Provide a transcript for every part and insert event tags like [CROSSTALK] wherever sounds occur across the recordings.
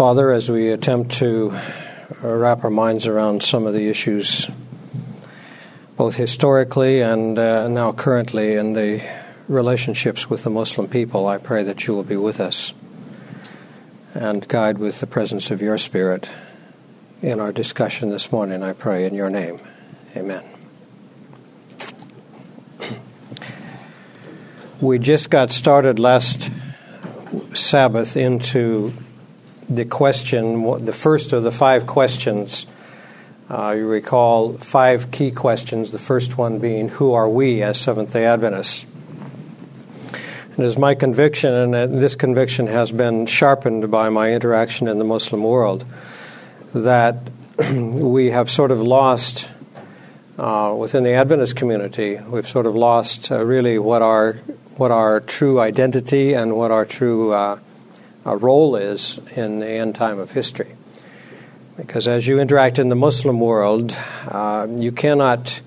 Father, as we attempt to wrap our minds around some of the issues, both historically and uh, now currently in the relationships with the Muslim people, I pray that you will be with us and guide with the presence of your Spirit in our discussion this morning. I pray in your name. Amen. We just got started last Sabbath into the question, the first of the five questions. Uh, you recall five key questions, the first one being, Who are we as Seventh day Adventists? And it is my conviction, and this conviction has been sharpened by my interaction in the Muslim world, that [CLEARS THROAT] we have sort of lost, uh, within the Adventist community, we've sort of lost uh, really what our, what our true identity and what our true uh, our role is in the end time of history. Because as you interact in the Muslim world, uh, you cannot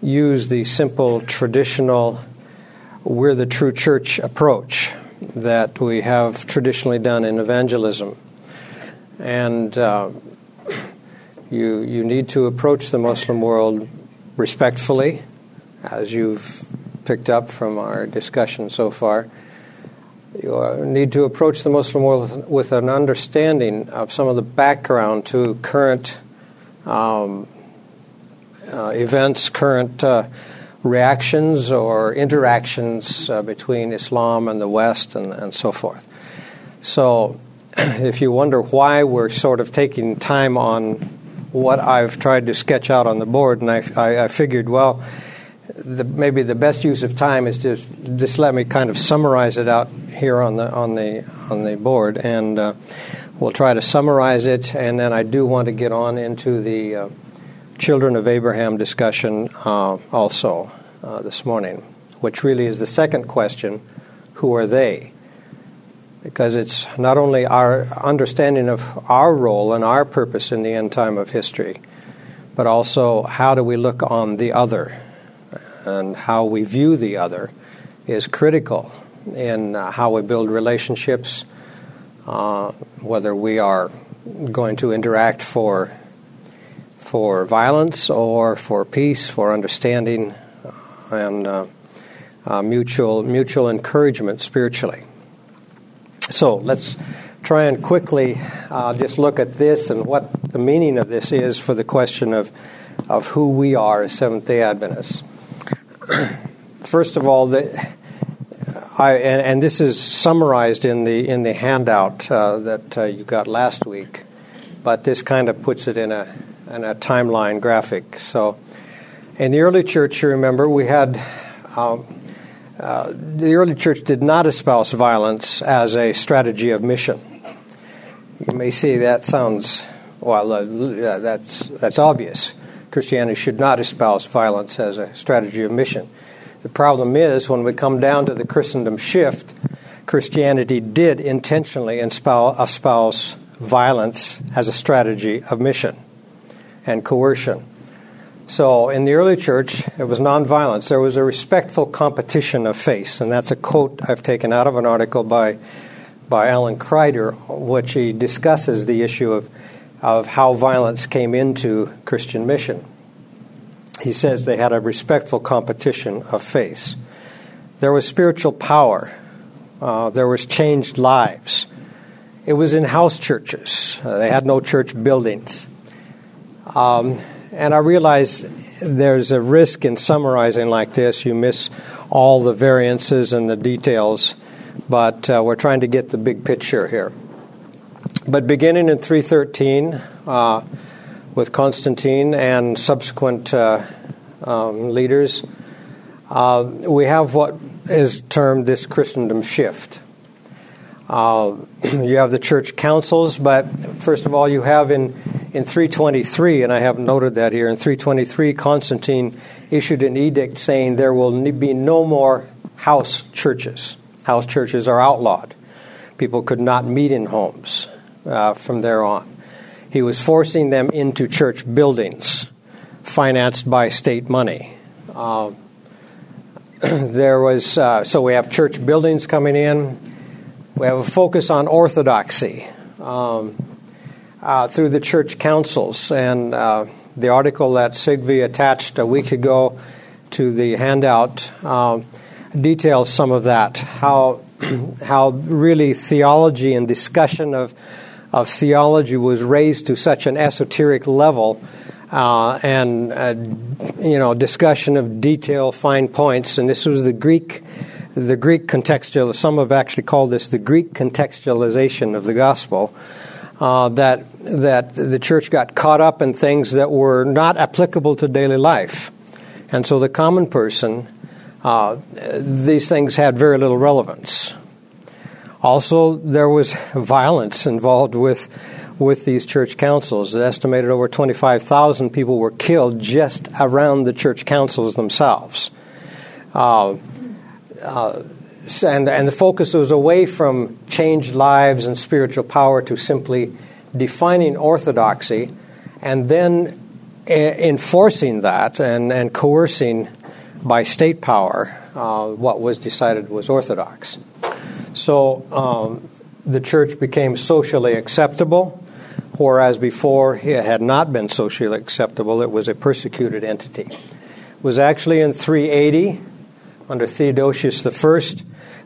use the simple traditional, we're the true church approach that we have traditionally done in evangelism. And uh, you, you need to approach the Muslim world respectfully, as you've picked up from our discussion so far you need to approach the Muslim world with an understanding of some of the background to current um, uh, events, current uh, reactions or interactions uh, between Islam and the West, and, and so forth. So, [CLEARS THROAT] if you wonder why we're sort of taking time on what I've tried to sketch out on the board, and I, I, I figured, well, the, maybe the best use of time is to just let me kind of summarize it out here on the on the on the board, and uh, we'll try to summarize it. And then I do want to get on into the uh, children of Abraham discussion uh, also uh, this morning, which really is the second question: Who are they? Because it's not only our understanding of our role and our purpose in the end time of history, but also how do we look on the other and how we view the other is critical in uh, how we build relationships, uh, whether we are going to interact for for violence or for peace, for understanding, and uh, uh mutual mutual encouragement spiritually. So let's try and quickly uh, just look at this and what the meaning of this is for the question of of who we are as Seventh Day Adventists. [CLEARS THROAT] first of all, the, I, and, and, this is summarized in the in the handout uh, that uh, you got last week, but this kind of puts it in a in a timeline graphic. So, in the early church, you remember we had. Um, uh, the early church did not espouse violence as a strategy of mission. You may see that sounds well. Uh, that's that's obvious. Christianity should not espouse violence as a strategy of mission. The problem is, when we come down to the Christendom shift, Christianity did intentionally espouse violence as a strategy of mission and coercion. So, in the early church, it was nonviolence. There was a respectful competition of faith, and that's a quote I've taken out of an article by by Alan Kreider, which he discusses the issue of of how violence came into Christian mission. He says they had a respectful competition of faith. There was spiritual power. Uh, there was changed lives. It was in house churches. Uh, they had no church buildings. Um, and I realize there's a risk in summarizing like this. You miss all the variances and the details, but uh, we're trying to get the big picture here. But beginning in 313, uh, with Constantine and subsequent uh, um, leaders, uh, we have what is termed this Christendom shift. Uh, [CLEARS THROAT] you have the church councils, but first of all, you have in, in 323, and I have noted that here, in 323, Constantine issued an edict saying there will be no more house churches. House churches are outlawed. People could not meet in homes uh, from there on. He was forcing them into church buildings financed by state money. Uh, [CLEARS THROAT] there was uh, so we have church buildings coming in. We have a focus on orthodoxy. Um, uh, through the church councils. And uh, the article that Sigvi attached a week ago to the handout um, details some of that. How [CLEARS THROAT] how really theology and discussion of of theology was raised to such an esoteric level. Uh, and uh, you know discussion of detail, fine points, and this was the Greek the Greek contextual, some have actually called this the Greek contextualization of the gospel, uh, that, that the church got caught up in things that were not applicable to daily life. And so the common person, uh, these things had very little relevance. Also, there was violence involved with, with these church councils. It's estimated over 25,000 people were killed just around the church councils themselves. Uh, uh, and, and the focus was away from changed lives and spiritual power to simply defining orthodoxy and then enforcing that and, and coercing by state power uh, what was decided was orthodox. So um, the church became socially acceptable, whereas before it had not been socially acceptable, it was a persecuted entity. It was actually in 380 under Theodosius I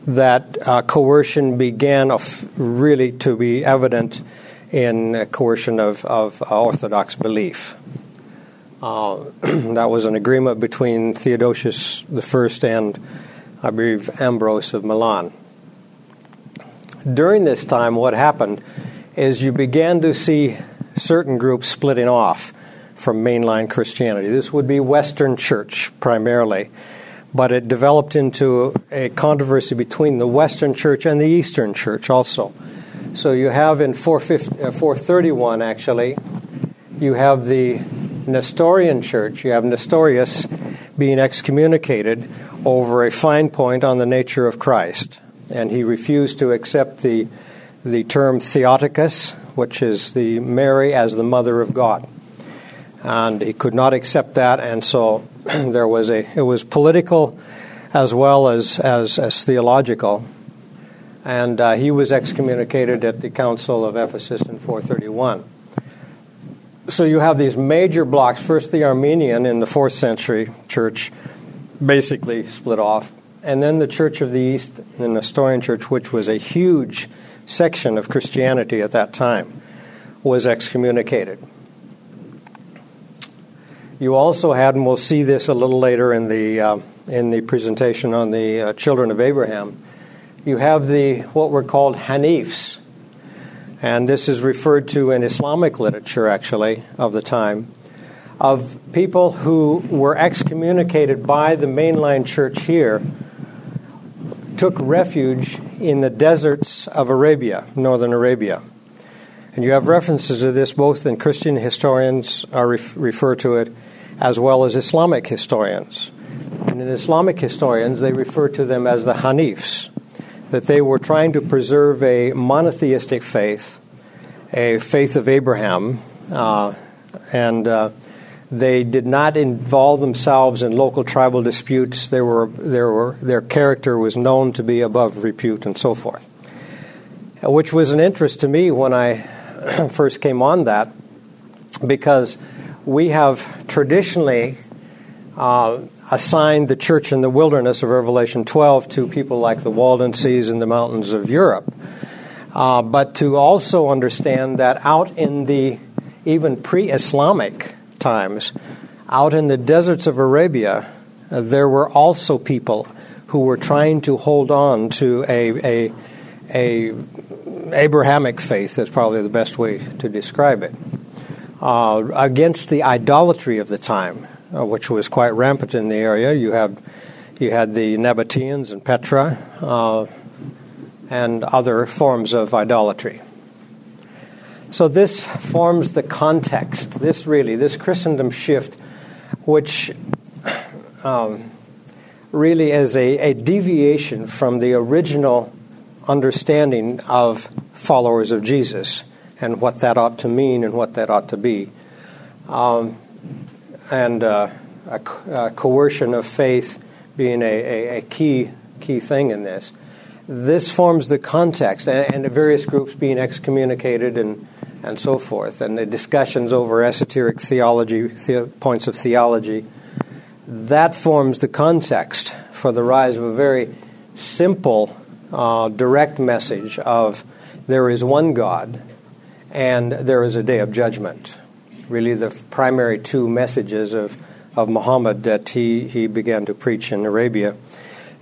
that uh, coercion began of really to be evident in coercion of, of uh, Orthodox belief. Uh, [CLEARS THROAT] that was an agreement between Theodosius I and, I believe, Ambrose of Milan. During this time, what happened is you began to see certain groups splitting off from mainline Christianity. This would be Western Church primarily but it developed into a controversy between the Western Church and the Eastern Church also. So you have in 431, uh, actually, you have the Nestorian Church, you have Nestorius being excommunicated over a fine point on the nature of Christ. And he refused to accept the, the term Theotokos, which is the Mary as the mother of God. And he could not accept that, and so [CLEARS THROAT] there was a it was political as well as as, as theological, and uh, he was excommunicated at the Council of Ephesus in 431. So you have these major blocks. First, the Armenian in the fourth century church basically split off, and then the Church of the East, the Nestorian Church, which was a huge section of Christianity at that time, was excommunicated. You also had, and we'll see this a little later in the uh, in the presentation on the uh, children of Abraham. You have the what were called Hanifs, and this is referred to in Islamic literature, actually, of the time, of people who were excommunicated by the mainline church here, took refuge in the deserts of Arabia, northern Arabia. And you have references to this both in Christian historians are ref- refer to it as well as Islamic historians. And in Islamic historians, they refer to them as the Hanifs, that they were trying to preserve a monotheistic faith, a faith of Abraham, uh, and uh, they did not involve themselves in local tribal disputes. They were, were, their character was known to be above repute and so forth, which was an interest to me when I [CLEARS THROAT] first came on that because we have traditionally uh, assigned the church in the wilderness of Revelation 12 to people like the Waldenses and the mountains of Europe. Uh, but to also understand that out in the even pre Islamic times, out in the deserts of Arabia, uh, there were also people who were trying to hold on to a, a, a Abrahamic faith, is probably the best way to describe it uh, against the idolatry of the time, uh, which was quite rampant in the area. You had you had the Nabateans and Petra uh, and other forms of idolatry. So this forms the context. This really, this Christendom shift, which um, really is a, a deviation from the original understanding of followers of Jesus and what that ought to mean and what that ought to be. Um, and uh, a, a, coercion of faith being a, a, a, key key thing in this. This forms the context, and, and various groups being excommunicated and and so forth, and the discussions over esoteric theology, the- points of theology. That forms the context for the rise of a very simple, uh, direct message of there is one God and there is a day of judgment. Really, the primary two messages of, of Muhammad that he, he began to preach in Arabia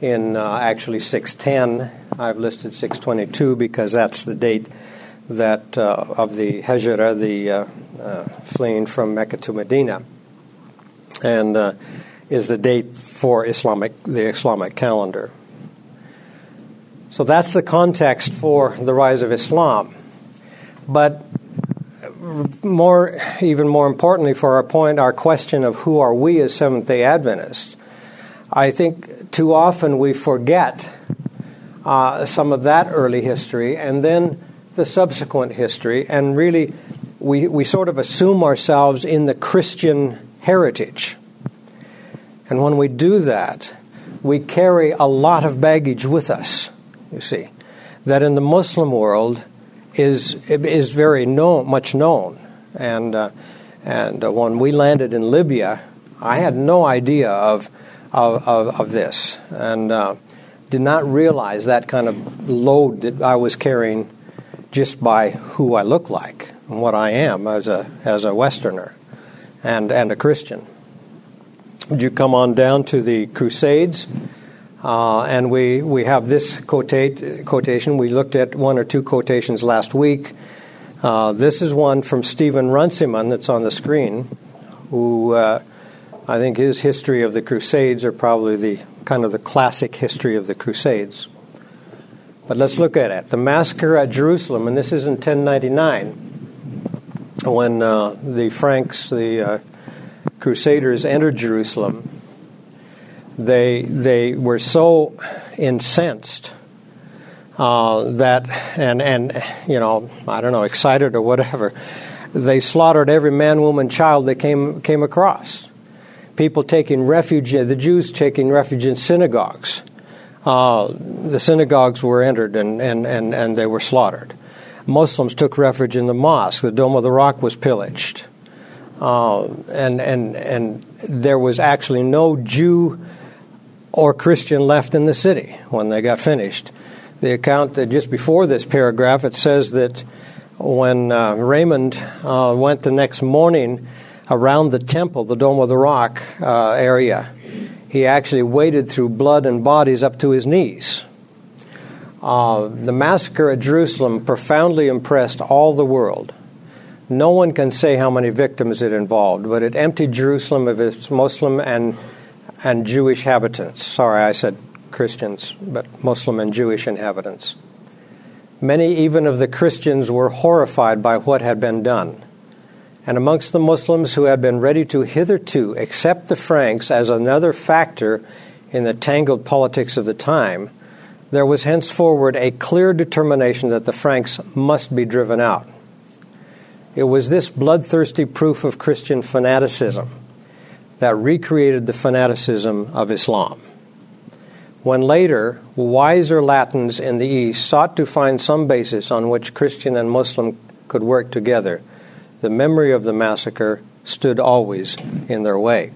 in uh, actually 610. I've listed 622 because that's the date that uh, of the Hijrah, the uh, uh, fleeing from Mecca to Medina, and uh, is the date for Islamic the Islamic calendar. So that's the context for the rise of Islam. But more, even more importantly, for our point, our question of who are we as Seventh Day Adventists, I think too often we forget uh, some of that early history and then the subsequent history, and really we, we sort of assume ourselves in the Christian heritage. And when we do that, we carry a lot of baggage with us, you see, that in the Muslim world is, is very known, much known. And, uh, and uh, when we landed in Libya, I had no idea of, of, of, of this and uh, did not realize that kind of load that I was carrying just by who I look like and what I am as a, as a Westerner and, and a Christian. Would you come on down to the Crusades? Uh, and we, we have this quotate, quotation. We looked at one or two quotations last week. Uh, this is one from Stephen Runciman that's on the screen, who uh, I think his history of the Crusades are probably the kind of the classic history of the Crusades. But let's look at it. The massacre at Jerusalem, and this is in 1099, when uh, the Franks, the uh, Crusaders, entered Jerusalem. They they were so incensed uh, that and and you know I don't know excited or whatever. They slaughtered every man, woman, child they came came across. People taking refuge, the Jews taking refuge in synagogues. Uh, the synagogues were entered and, and, and, and they were slaughtered. Muslims took refuge in the mosque. The Dome of the Rock was pillaged. Uh, and, and, and there was actually no Jew or Christian left in the city when they got finished. The account that just before this paragraph, it says that when uh, Raymond uh, went the next morning around the temple, the Dome of the Rock uh, area, he actually waded through blood and bodies up to his knees. Uh, the massacre at Jerusalem profoundly impressed all the world. No one can say how many victims it involved, but it emptied Jerusalem of its Muslim and, and Jewish inhabitants. Sorry, I said Christians, but Muslim and Jewish inhabitants. Many, even of the Christians, were horrified by what had been done. And amongst the Muslims who had been ready to hitherto accept the Franks as another factor in the tangled politics of the time, there was henceforward a clear determination that the Franks must be driven out. It was this bloodthirsty proof of Christian fanaticism that recreated the fanaticism of Islam. When later, wiser Latins in the East sought to find some basis on which Christian and Muslim could work together, the memory of the massacre stood always in their way.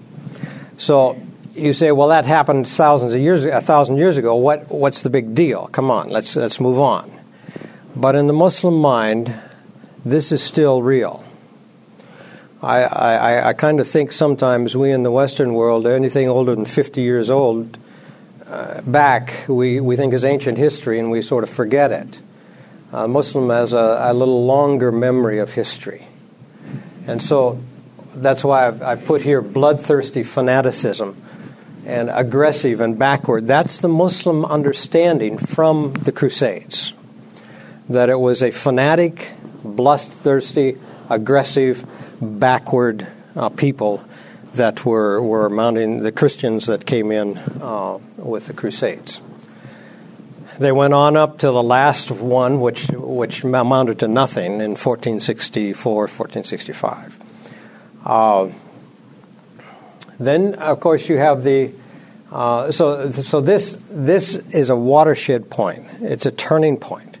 So you say, well, that happened thousands of years, a thousand years ago. What, what's the big deal? Come on, let's, let's move on. But in the Muslim mind, this is still real. I, I, I kind of think sometimes we in the Western world, anything older than 50 years old uh, back, we, we think is ancient history and we sort of forget it. Uh, Muslim has a, a little longer memory of history. And so that's why I've, I've put here bloodthirsty fanaticism and aggressive and backward. That's the Muslim understanding from the Crusades. That it was a fanatic, bloodthirsty, aggressive, backward uh, people that were, were mounting the Christians that came in uh, with the Crusades. They went on up to the last one, which, which amounted to nothing in 1464, 1465. Uh, then, of course, you have the. Uh, so, so this this is a watershed point. It's a turning point.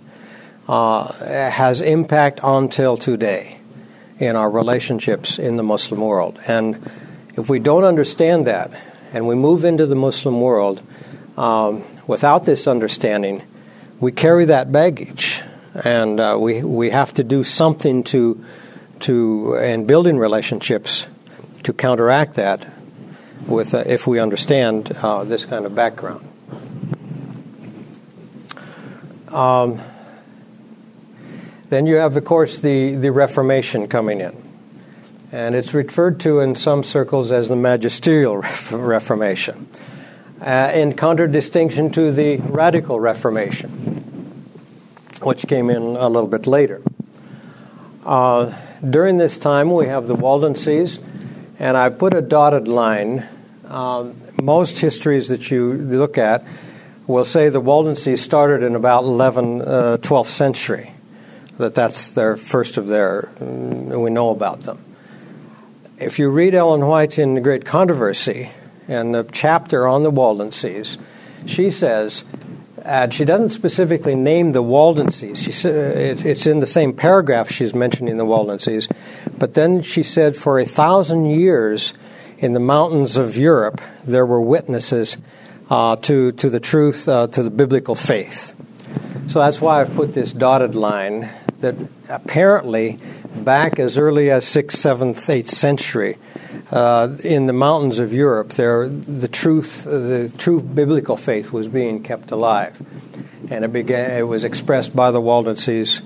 uh, has impact until today in our relationships in the Muslim world. And if we don't understand that and we move into the Muslim world um, without this understanding, we carry that baggage. And uh, we, we have to do something to, to, in building relationships, to counteract that with, uh, if we understand uh, this kind of background. Um, then you have, of course, the, the Reformation coming in. And it's referred to in some circles as the Magisterial [LAUGHS] Reformation, uh, in contradistinction to the Radical Reformation, which came in a little bit later. Uh, during this time, we have the Waldenses, and I put a dotted line. Um, most histories that you look at will say the Waldenses started in about 11, uh, 12th century that that's their first of their, mm, we know about them. If you read Ellen White in The Great Controversy, and the chapter on the Waldenses, she says, and she doesn't specifically name the Waldenses. She it's in the same paragraph she's mentioning the Waldenses, but then she said for a thousand years in the mountains of Europe there were witnesses uh, to to the truth uh, to the biblical faith. So that's why I've put this dotted line that apparently back as early as 6th, 7th, 8th century, uh, in the mountains of Europe, there the truth, the true biblical faith was being kept alive, and it began. It was expressed by the Waldenses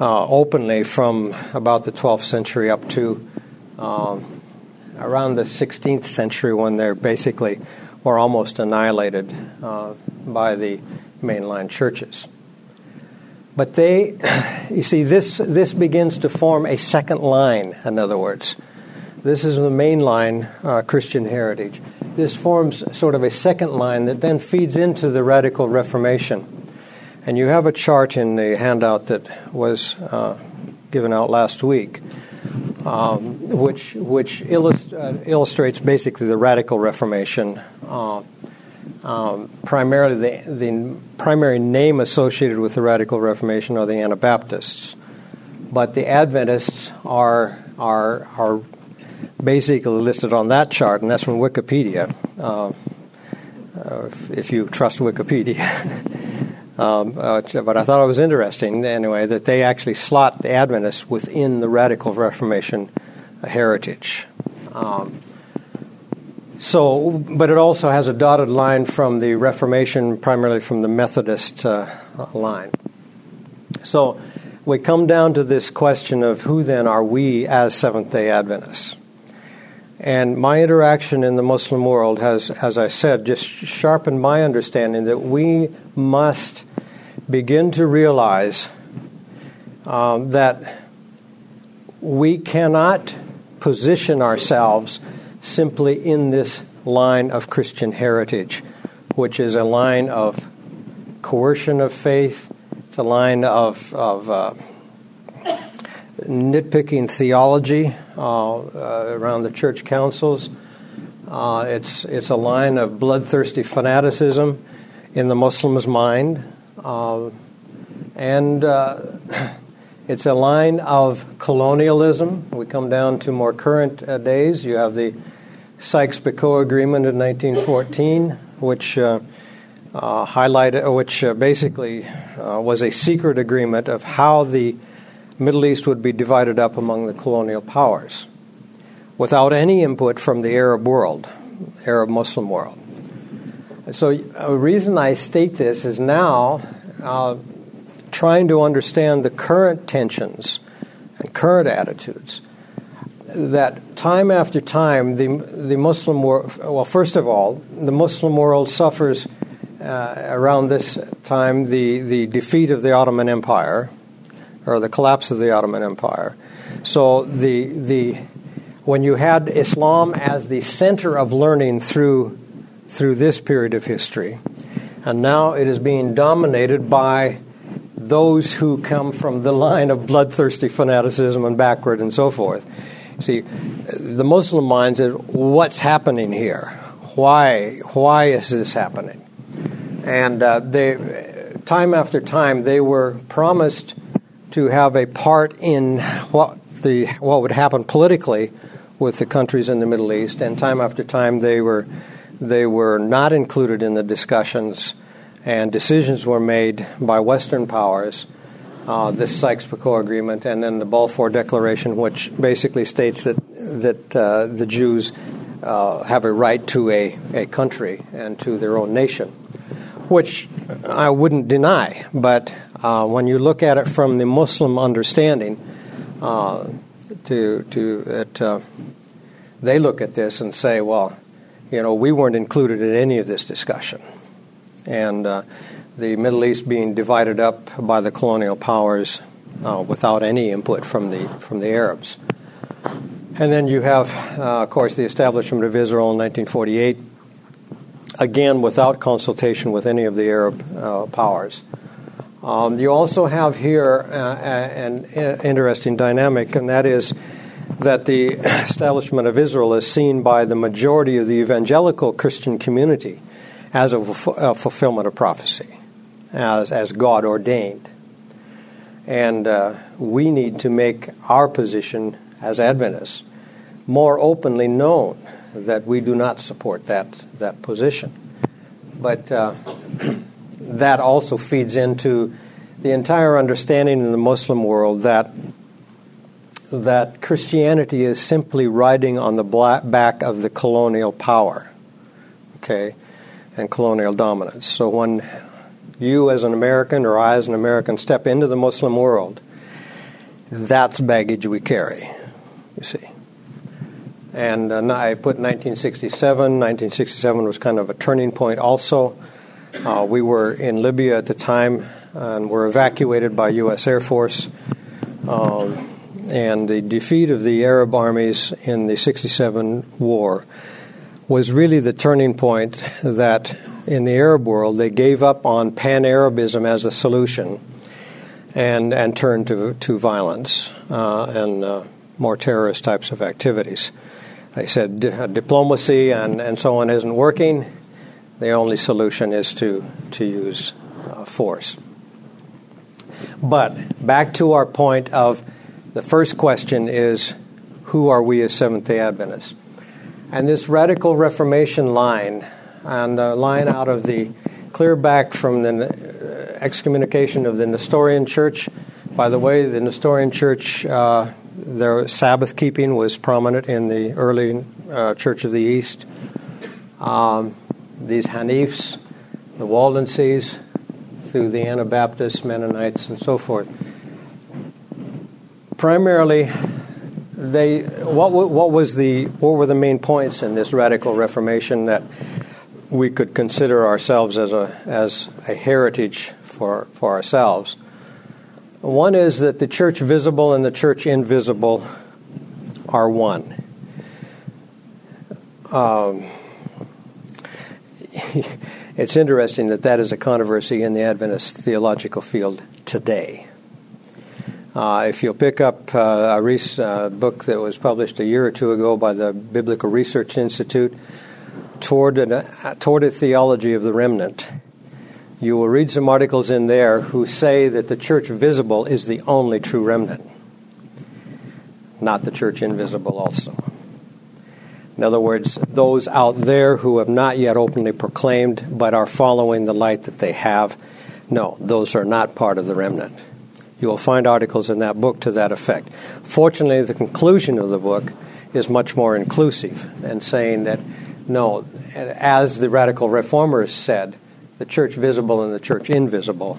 uh, openly from about the 12th century up to um, around the 16th century, when they're basically were almost annihilated uh, by the mainline churches. But they, [CLEARS THROAT] you see, this, this begins to form a second line, in other words. This is the main line, uh, Christian heritage. This forms sort of a second line that then feeds into the radical Reformation. And you have a chart in the handout that was uh, given out last week, um, which, which illust- uh, illustrates basically the radical Reformation. Um, primarily, the, the primary name associated with the Radical Reformation are the Anabaptists, but the Adventists are are are basically listed on that chart, and that's from Wikipedia. Uh, uh, if you trust Wikipedia. [LAUGHS] um, uh, but I thought it was interesting, anyway, that they actually slot the Adventists within the Radical Reformation heritage. Um, so, but it also has a dotted line from the Reformation, primarily from the Methodist uh, line. So, we come down to this question of who then are we as Seventh day Adventists? And my interaction in the Muslim world has, as I said, just sharpened my understanding that we must begin to realize um, that we cannot position ourselves simply in this line of Christian heritage, which is a line of coercion of faith, it's a line of, of uh, nitpicking theology uh, uh, around the church councils. Uh, it's, it's a line of bloodthirsty fanaticism in the Muslim's mind. Uh, and uh, [CLEARS THROAT] it's a line of colonialism. We come down to more current days. You have the Sykes-Picot Agreement in 1914, which uh, uh, highlighted, which uh, basically uh, was a secret agreement of how the Middle East would be divided up among the colonial powers, without any input from the Arab world, Arab Muslim world. So, a reason I state this is now uh, trying to understand the current tensions and current attitudes that time after time, the, the Muslim world, well, first of all, the Muslim world suffers uh, around this time the, the defeat of the Ottoman Empire, or the collapse of the Ottoman Empire. So the, the, when you had Islam as the center of learning through, through this period of history, and now it is being dominated by those who come from the line of bloodthirsty fanaticism and backward and so forth See, the Muslim mind says, what's happening here? Why, why is this happening? And uh, they, time after time, they were promised to have a part in what the what would happen politically with the countries in the Middle East, and time after time they were they were not included in the discussions, and decisions were made by Western powers. Uh, this Sykes-Picot agreement, and then the Balfour Declaration, which basically states that that uh, the Jews uh, have a right to a, a country and to their own nation, which I wouldn't deny. But uh, when you look at it from the Muslim understanding, uh, to to that uh, they look at this and say, well, you know, we weren't included in any of this discussion, and the Middle East being divided up by the colonial powers uh, without any input from the from the Arabs. And then you have, uh, of course, the establishment of Israel in 1948, again without consultation with any of the Arab uh, powers. Um, you also have here uh, an interesting dynamic, and that is that the [COUGHS] establishment of Israel is seen by the majority of the evangelical Christian community as a, a fulfillment of prophecy, as, as God ordained. And uh, we need to make our position as Adventists more openly known that we do not support that, that position. But uh, [CLEARS THROAT] that also feeds into the entire understanding in the Muslim world that that Christianity is simply riding on the back of the colonial power, okay, and colonial dominance. So when you as an American or I as an American step into the Muslim world, that's baggage we carry, you see. And uh, I put 1967. 1967 was kind of a turning point also. Uh, we were in Libya at the time and were evacuated by U.S. Air Force. Um, and the defeat of the Arab armies in the 67 war was really the turning point that in the Arab world they gave up on pan Arabism as a solution and, and turned to, to violence uh, and uh, more terrorist types of activities. They said diplomacy and, and so on isn't working. The only solution is to, to use uh, force. But back to our point of the first question is who are we as Seventh day Adventists? And this radical Reformation line, and the line out of the clear back from the uh, excommunication of the Nestorian Church. By the way, the Nestorian Church, uh, their Sabbath keeping was prominent in the early uh, Church of the East. Um, these Hanifs, the Waldenses, through the Anabaptists, Mennonites, and so forth. Primarily, they what what was the what were the main points in this radical Reformation that we could consider ourselves as a as a heritage for for ourselves? One is that the church visible and the church invisible are one. Um, [LAUGHS] it's interesting that that is a controversy in the Adventist theological field today. Uh, if you'll pick up uh, a rec- uh, book that was published a year or two ago by the Biblical Research Institute, Toward, an, uh, Toward a Theology of the Remnant, you will read some articles in there who say that the church visible is the only true remnant, not the church invisible also. In other words, those out there who have not yet openly proclaimed but are following the light that they have, no, those are not part of the remnant. You will find articles in that book to that effect. Fortunately, the conclusion of the book is much more inclusive and saying that no, as the radical reformers said, the church visible and the church invisible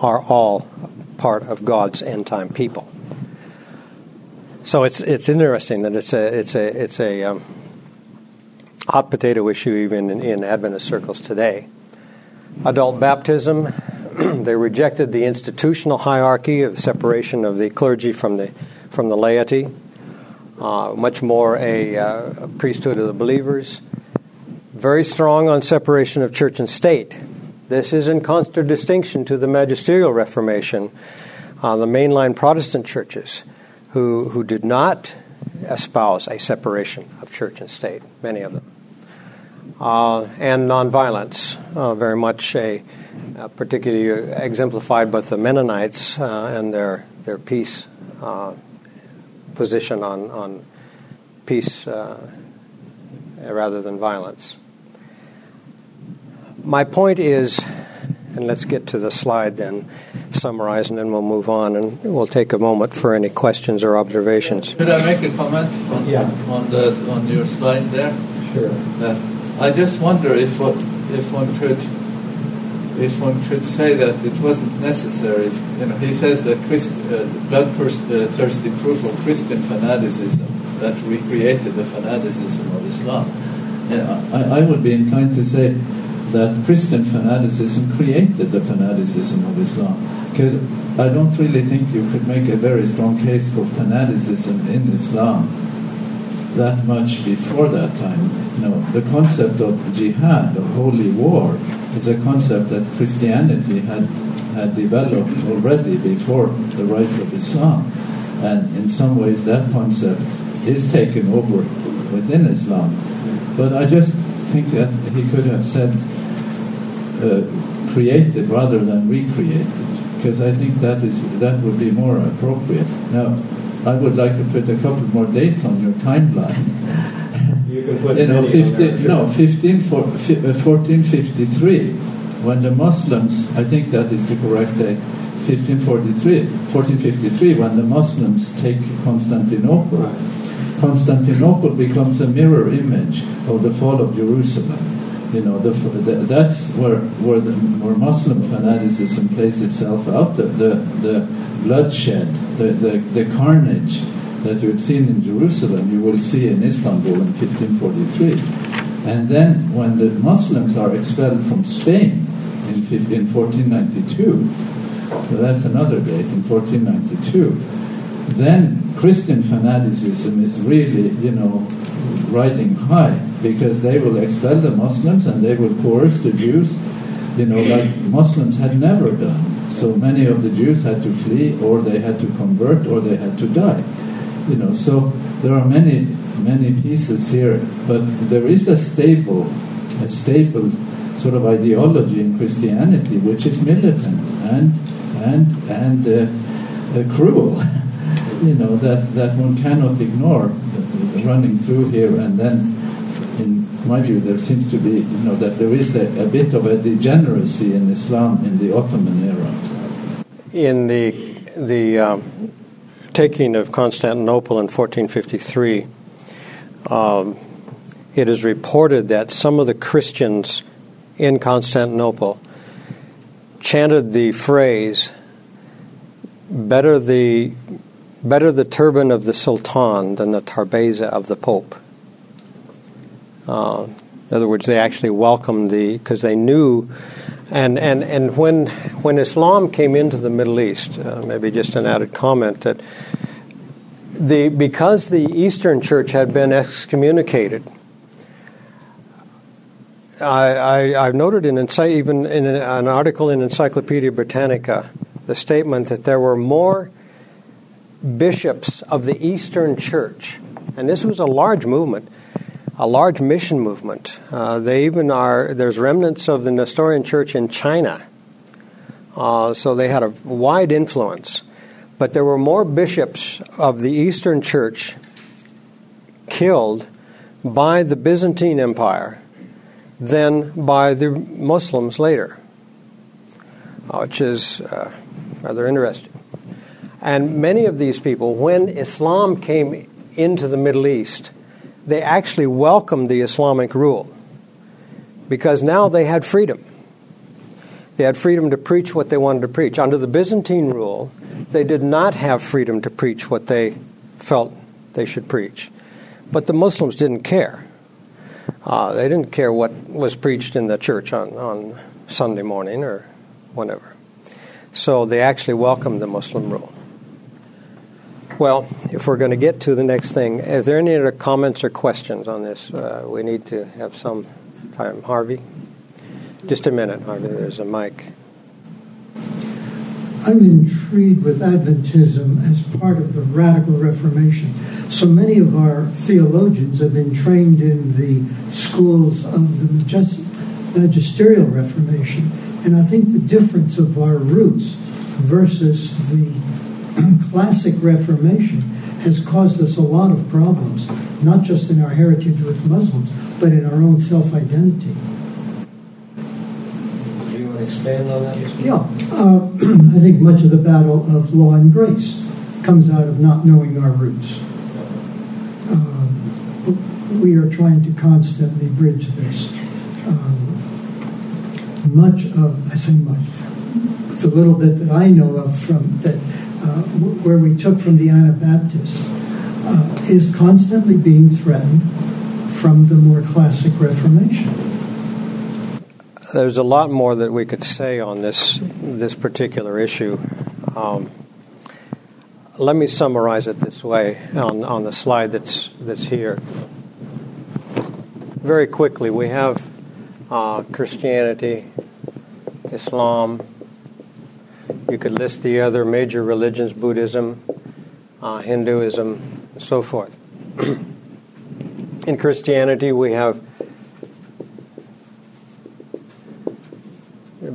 are all part of God's end time people. So it's it's interesting that it's a it's a it's a um, hot potato issue even in, in Adventist circles today. Adult baptism, [CLEARS THROAT] they rejected the institutional hierarchy of separation of the clergy from the from the laity. Uh, much more a, uh, priesthood of the believers. Very strong on separation of church and state. This is in contradistinction to the magisterial Reformation, uh, the mainline Protestant churches, who who did not espouse a separation of church and state. Many of them. uh, and nonviolence, uh, very much a, a, particularly exemplified by the Mennonites uh, and their their peace position on on peace uh, rather than violence. My point is, and let's get to the slide then, summarize, and then we'll move on, and we'll take a moment for any questions or observations. Could I make a comment on, yeah. on, the, on your slide there? Sure. Uh, I just wonder if what, if one could if one could say that it wasn't necessary. You know, he says that Christ, uh, bloodthirsty uh, proof of Christian fanaticism that recreated the fanaticism of Islam. I, I would be inclined to say that Christian fanaticism created the fanaticism of Islam. Because I don't really think you could make a very strong case for fanaticism in Islam that much before that time. Know, the concept of jihad, of holy war, is a concept that Christianity had, had developed already before the rise of Islam. And in some ways, that concept is taken over within Islam. But I just think that he could have said uh, created rather than recreated, because I think that is that would be more appropriate. Now, I would like to put a couple more dates on your timeline. You can put you know, 15, no, 15, 1453, uh, when the Muslims, I think that is the correct date, 1543, 1453, when the Muslims take Constantinople. Right. Constantinople becomes a mirror image of the fall of Jerusalem. You know, the, the, that's where where, the, where Muslim fanaticism plays itself out. The the, the bloodshed, the, the, the carnage that you had seen in Jerusalem, you will see in Istanbul in 1543. And then when the Muslims are expelled from Spain in, in 1492, so that's another date, in 1492, then Christian fanaticism is really, you know, riding high because they will expel the Muslims and they will coerce the Jews, you know, like Muslims had never done. So many of the Jews had to flee, or they had to convert, or they had to die you know, so there are many, many pieces here, but there is a stable, a stable sort of ideology in Christianity which is militant and and and uh, uh, cruel. [LAUGHS] you know that that one cannot ignore running through here, and then in my view, there seems to be, you know, that there is a, a bit of a degeneracy in Islam in the Ottoman era. In the the um, taking of Constantinople in 1453, um, it is reported that some of the Christians in Constantinople chanted the phrase, better the, better the turban of the Sultan than the tarbeza of the Pope. Uh, in other words, they actually welcomed the, because they knew and, and, and when, when Islam came into the Middle East, uh, maybe just an added comment that the, because the Eastern Church had been excommunicated, I, I, have noted in even in an article in Encyclopedia Britannica the statement that there were more bishops of the Eastern Church, and this was a large movement a large mission movement. Uh, they even are, there's remnants of the Nestorian church in China. Uh, so they had a wide influence. But there were more bishops of the Eastern church killed by the Byzantine Empire than by the Muslims later, uh, which is uh, rather interesting. And many of these people, when Islam came into the Middle East, they actually welcomed the Islamic rule because now they had freedom. They had freedom to preach what they wanted to preach. Under the Byzantine rule, they did not have freedom to preach what they felt they should preach. But the Muslims didn't care. Uh, they didn't care what was preached in the church on, on Sunday morning or whenever. So they actually welcomed the Muslim rule. Well, if we're going to get to the next thing, is there any other comments or questions on this? Uh, we need to have some time. Harvey? Just a minute, Harvey. There's a mic. I'm intrigued with Adventism as part of the radical Reformation. So many of our theologians have been trained in the schools of the magisterial Reformation. And I think the difference of our roots versus the classic Reformation has caused us a lot of problems, not just in our heritage with Muslims, but in our own self identity Do you want to expand on that? Yeah. Uh, [CLEARS THROAT] I think much of the battle of law and grace comes out of not knowing our roots. Uh, we are trying to constantly bridge this. Um, much of, I say much, the little bit that I know of from that, where we took from the Anabaptists, uh, is constantly being threatened from the more classic Reformation there's a lot more that we could say on this this particular issue. Um, let me summarize it this way on, on the slide that's that's here. Very quickly, we have uh, Christianity, Islam. You could list the other major religions: Buddhism, uh, Hinduism, and so forth. [CLEARS THROAT] In Christianity, we have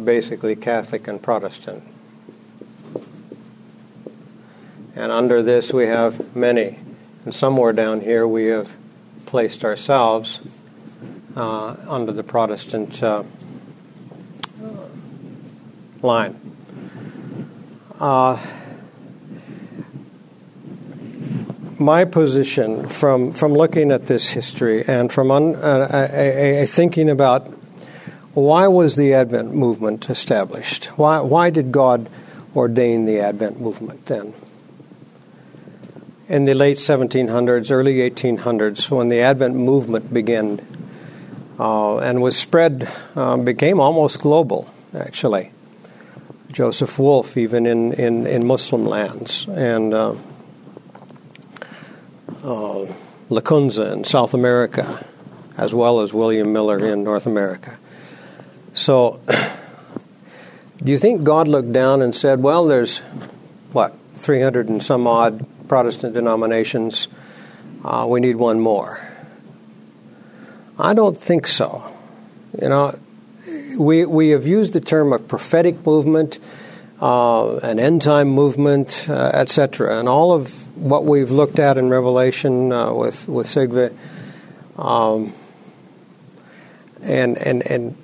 basically Catholic and Protestant. And under this, we have many. And somewhere down here, we have placed ourselves uh, under the Protestant uh, line. Uh, my position from, from looking at this history and from un, uh, thinking about why was the Advent movement established? Why, why did God ordain the Advent movement then? In the late 1700s, early 1800s, when the Advent movement began uh, and was spread, uh, became almost global, actually. Joseph Wolff, even in, in, in Muslim lands, and uh, uh, Lacunza in South America, as well as William Miller in North America. So, [CLEARS THROAT] do you think God looked down and said, well, there's, what, 300 and some odd Protestant denominations? Uh, we need one more. I don't think so. You know, we, we have used the term a prophetic movement, uh, an end time movement, uh, etc. And all of what we've looked at in Revelation uh, with, with Sigve, um, and, and, and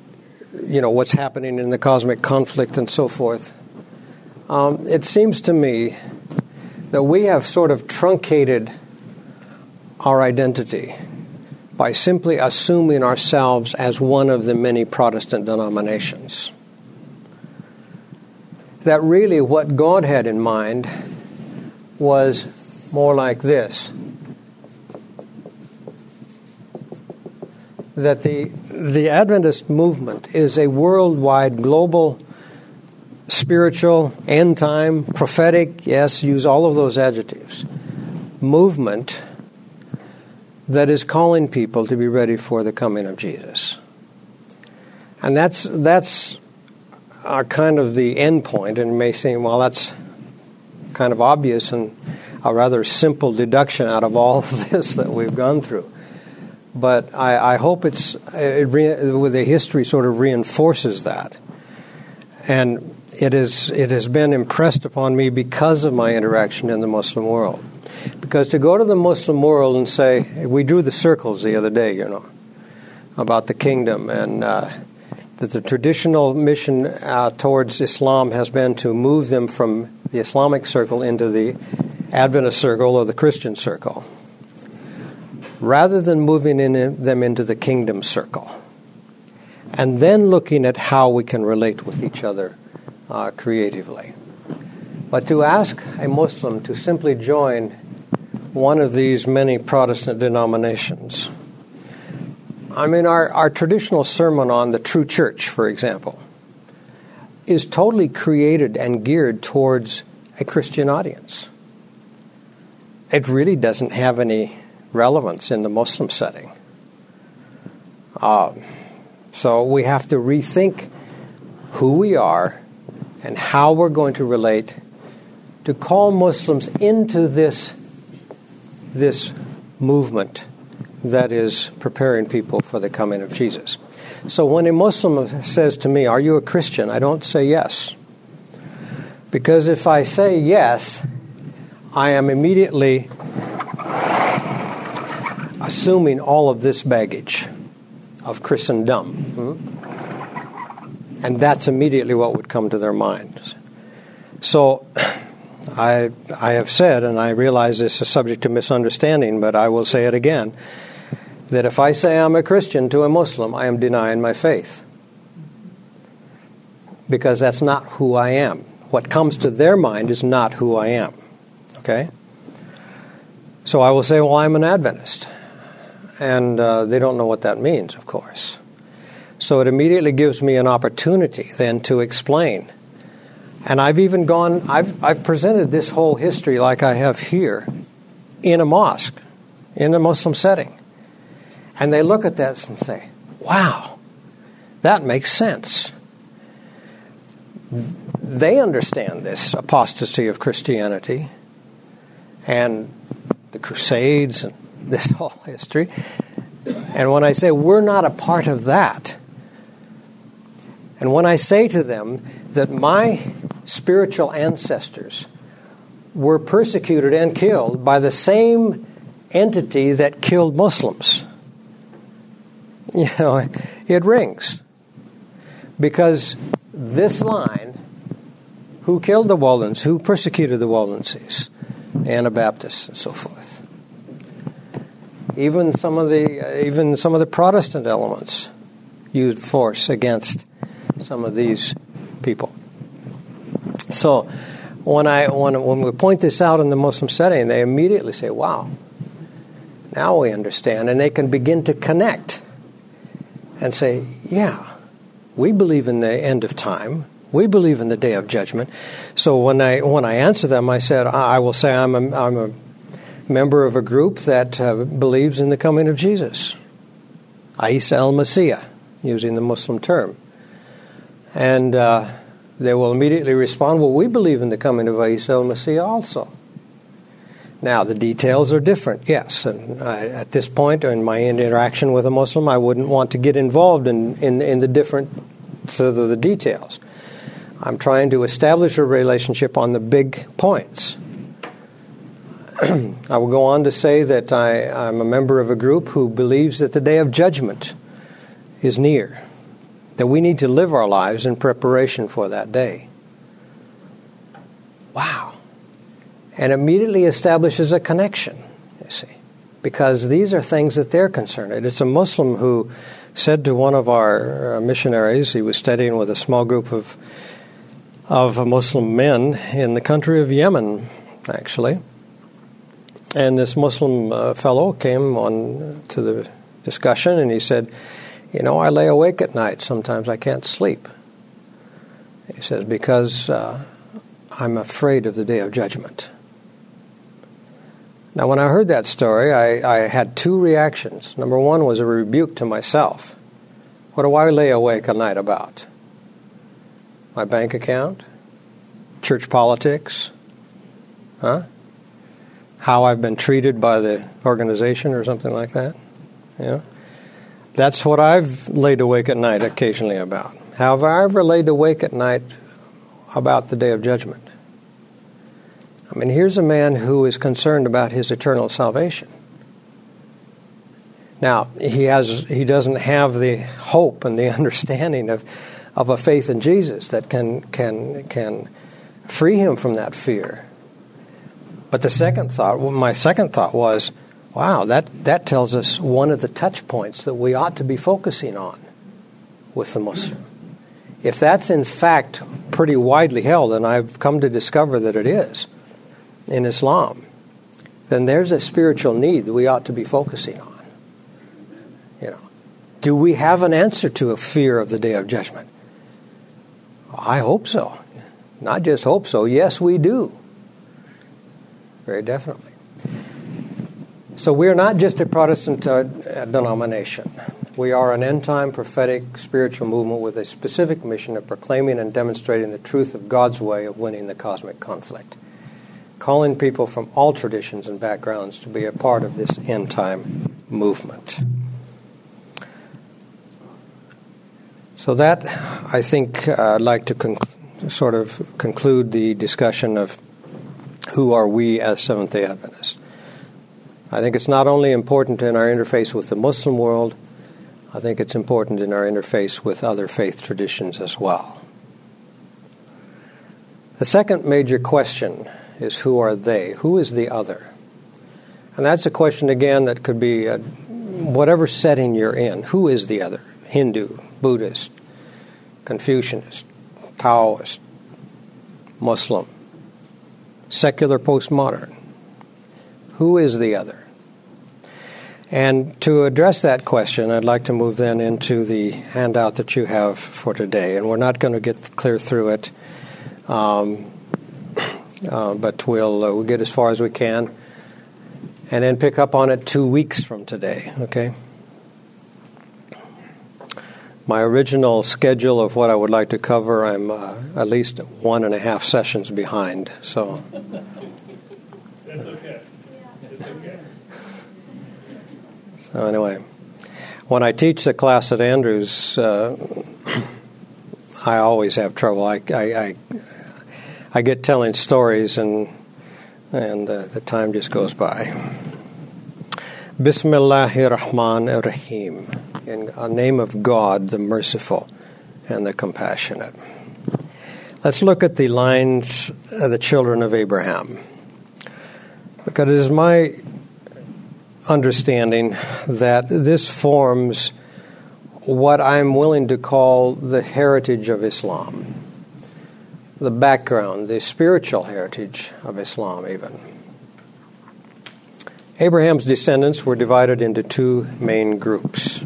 you know what's happening in the cosmic conflict and so forth. Um, it seems to me that we have sort of truncated our identity by simply assuming ourselves as one of the many Protestant denominations. That really what God had in mind was more like this that the, the Adventist movement is a worldwide, global, spiritual, end time, prophetic, yes, use all of those adjectives, movement that is calling people to be ready for the coming of Jesus. And that's, that's our kind of the end point, and it may seem, well, that's kind of obvious and a rather simple deduction out of all of [LAUGHS] this that we've gone through but I, I hope it's it re, with the history sort of reinforces that, and it is it has been impressed upon me because of my interaction in the Muslim world. Because to go to the Muslim world and say we drew the circles the other day, you know, about the kingdom and. Uh, that the traditional mission uh, towards Islam has been to move them from the Islamic circle into the Adventist circle or the Christian circle rather than moving in them into the kingdom circle. And then looking at how we can relate with each other uh, creatively. But to ask a Muslim to simply join one of these many Protestant denominations, I mean, our, our traditional sermon on the true church, for example, is totally created and geared towards a Christian audience. It really doesn't have any relevance in the Muslim setting. Um, so we have to rethink who we are and how we're going to relate to call Muslims into this, this movement that is preparing people for the coming of Jesus. So when a Muslim says to me, Are you a Christian? I don't say yes. Because if I say yes, I am immediately assuming all of this baggage of Christendom. And that's immediately what would come to their minds. So I, I have said, and I realize this is subject to misunderstanding, but I will say it again that if I say I'm a Christian to a Muslim, I am denying my faith. Because that's not who I am. What comes to their mind is not who I am. Okay? So I will say, well, I'm an Adventist. And uh, they don't know what that means, of course. So it immediately gives me an opportunity then to explain. And I've even gone, I've, I've presented this whole history like I have here in a mosque, in a Muslim setting. And they look at that and say, wow, that makes sense. They understand this apostasy of Christianity and the Crusades and this [LAUGHS] whole history. And when I say we're not a part of that, and when I say to them that my spiritual ancestors were persecuted and killed by the same entity that killed Muslims, [LAUGHS] you know, it rings. Because this line, who killed the Waldens, who persecuted the Waldenses, Anabaptists, and so forth. Even some of the even some of the Protestant elements used force against some of these people. So when I when when we point this out in the Muslim setting, they immediately say, "Wow, now we understand," and they can begin to connect and say, yeah, we believe in the end of time. We believe in the day of judgment. So when I when I answer them, I said I will say I'm a, I'm a member of a group that uh, believes in the coming of Jesus, Isa al Masiah, using the Muslim term, and uh, they will immediately respond, "Well, we believe in the coming of Isa al Masiah also." Now, the details are different, yes. And I, at this point in my interaction with a Muslim, I wouldn't want to get involved in, in, in the different of the details. I'm trying to establish a relationship on the big points. [CLEARS THROAT] I will go on to say that I, I'm a member of a group who believes that the day of judgment is near, that we need to live our lives in preparation for that day. Wow and immediately establishes a connection, you see, because these are things that they're concerned. It's a Muslim who said to one of our uh, missionaries, he was studying with a small group of of Muslim men in the country of Yemen, actually. And this Muslim uh, fellow came on to the discussion and he said, You know, I lay awake at night. Sometimes I can't sleep. He says, Because uh, I'm afraid of the day of judgment. Now, when I heard that story, I, I had two reactions. Number one was a rebuke to myself. What do I lay awake at night about? My bank account? Church politics? Huh? How I've been treated by the organization or something like that? Yeah. That's what I've laid awake at night occasionally about. Have I ever laid awake at night about the day of judgment? I mean, here's a man who is concerned about his eternal salvation. Now, he has he doesn't have the hope and the [LAUGHS] understanding of, of a faith in Jesus that can can can free him from that fear. But the second thought, well, my second thought was, wow, that, that tells us one of the touch points that we ought to be focusing on with the Muslim. If that's in fact pretty widely held, and I've come to discover that it is, in Islam, then there's a spiritual need that we ought to be focusing on. You know, do we have an answer to a fear of the day of judgment? I hope so. Not just hope so, yes, we do. Very definitely. So we're not just a Protestant uh, denomination. We are an end time prophetic spiritual movement with a specific mission of proclaiming and demonstrating the truth of God's way of winning the cosmic conflict, calling people from all traditions and backgrounds to be a part of this end time movement. So, that I think uh, I'd like to con- sort of conclude the discussion of who are we as Seventh day Adventists. I think it's not only important in our interface with the Muslim world, I think it's important in our interface with other faith traditions as well. The second major question is who are they? Who is the other? And that's a question, again, that could be a, whatever setting you're in. Who is the other? Hindu, Buddhist, Confucianist, Taoist, Muslim, secular postmodern. Who is the other? And to address that question, I'd like to move then into the handout that you have for today. And we're not going to get clear through it, um, [COUGHS] uh, but we'll, uh, we'll get as far as we can and then pick up on it two weeks from today, okay? My original schedule of what I would like to cover, I'm uh, at least one and a half sessions behind, so. [LAUGHS] That's okay. It's okay. So, anyway, when I teach the class at Andrews, uh, I always have trouble. I, I, I, I get telling stories, and, and uh, the time just goes by. Bismillahir Rahman Rahim. In the name of God, the merciful and the compassionate. Let's look at the lines of the children of Abraham. Because it is my understanding that this forms what I'm willing to call the heritage of Islam, the background, the spiritual heritage of Islam, even. Abraham's descendants were divided into two main groups.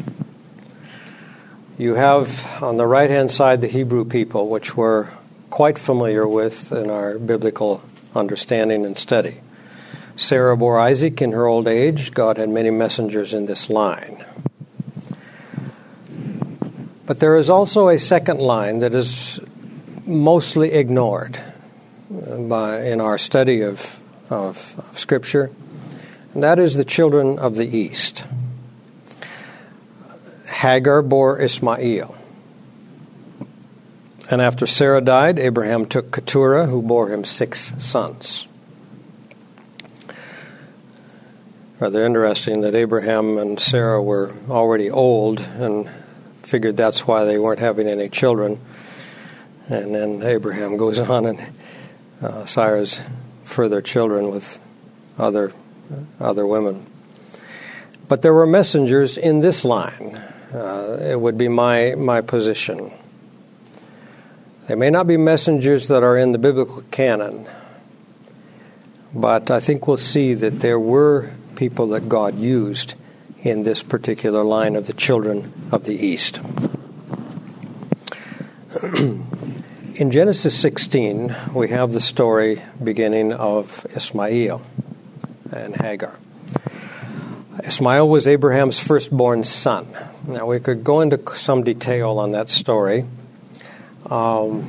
You have on the right hand side the Hebrew people, which we're quite familiar with in our biblical understanding and study. Sarah bore Isaac in her old age. God had many messengers in this line. But there is also a second line that is mostly ignored by, in our study of, of, of Scripture and that is the children of the east. Hagar bore Ismael. And after Sarah died, Abraham took Keturah, who bore him six sons. Rather interesting that Abraham and Sarah were already old and figured that's why they weren't having any children. And then Abraham goes [LAUGHS] on and uh, sires further children with other other women. But there were messengers in this line. Uh, it would be my, my position. They may not be messengers that are in the biblical canon, but I think we'll see that there were people that God used in this particular line of the children of the East. [CLEARS THROAT] in Genesis 16, we have the story beginning of Ismael and Hagar. Ismail was Abraham's firstborn son. Now, we could go into some detail on that story. Um,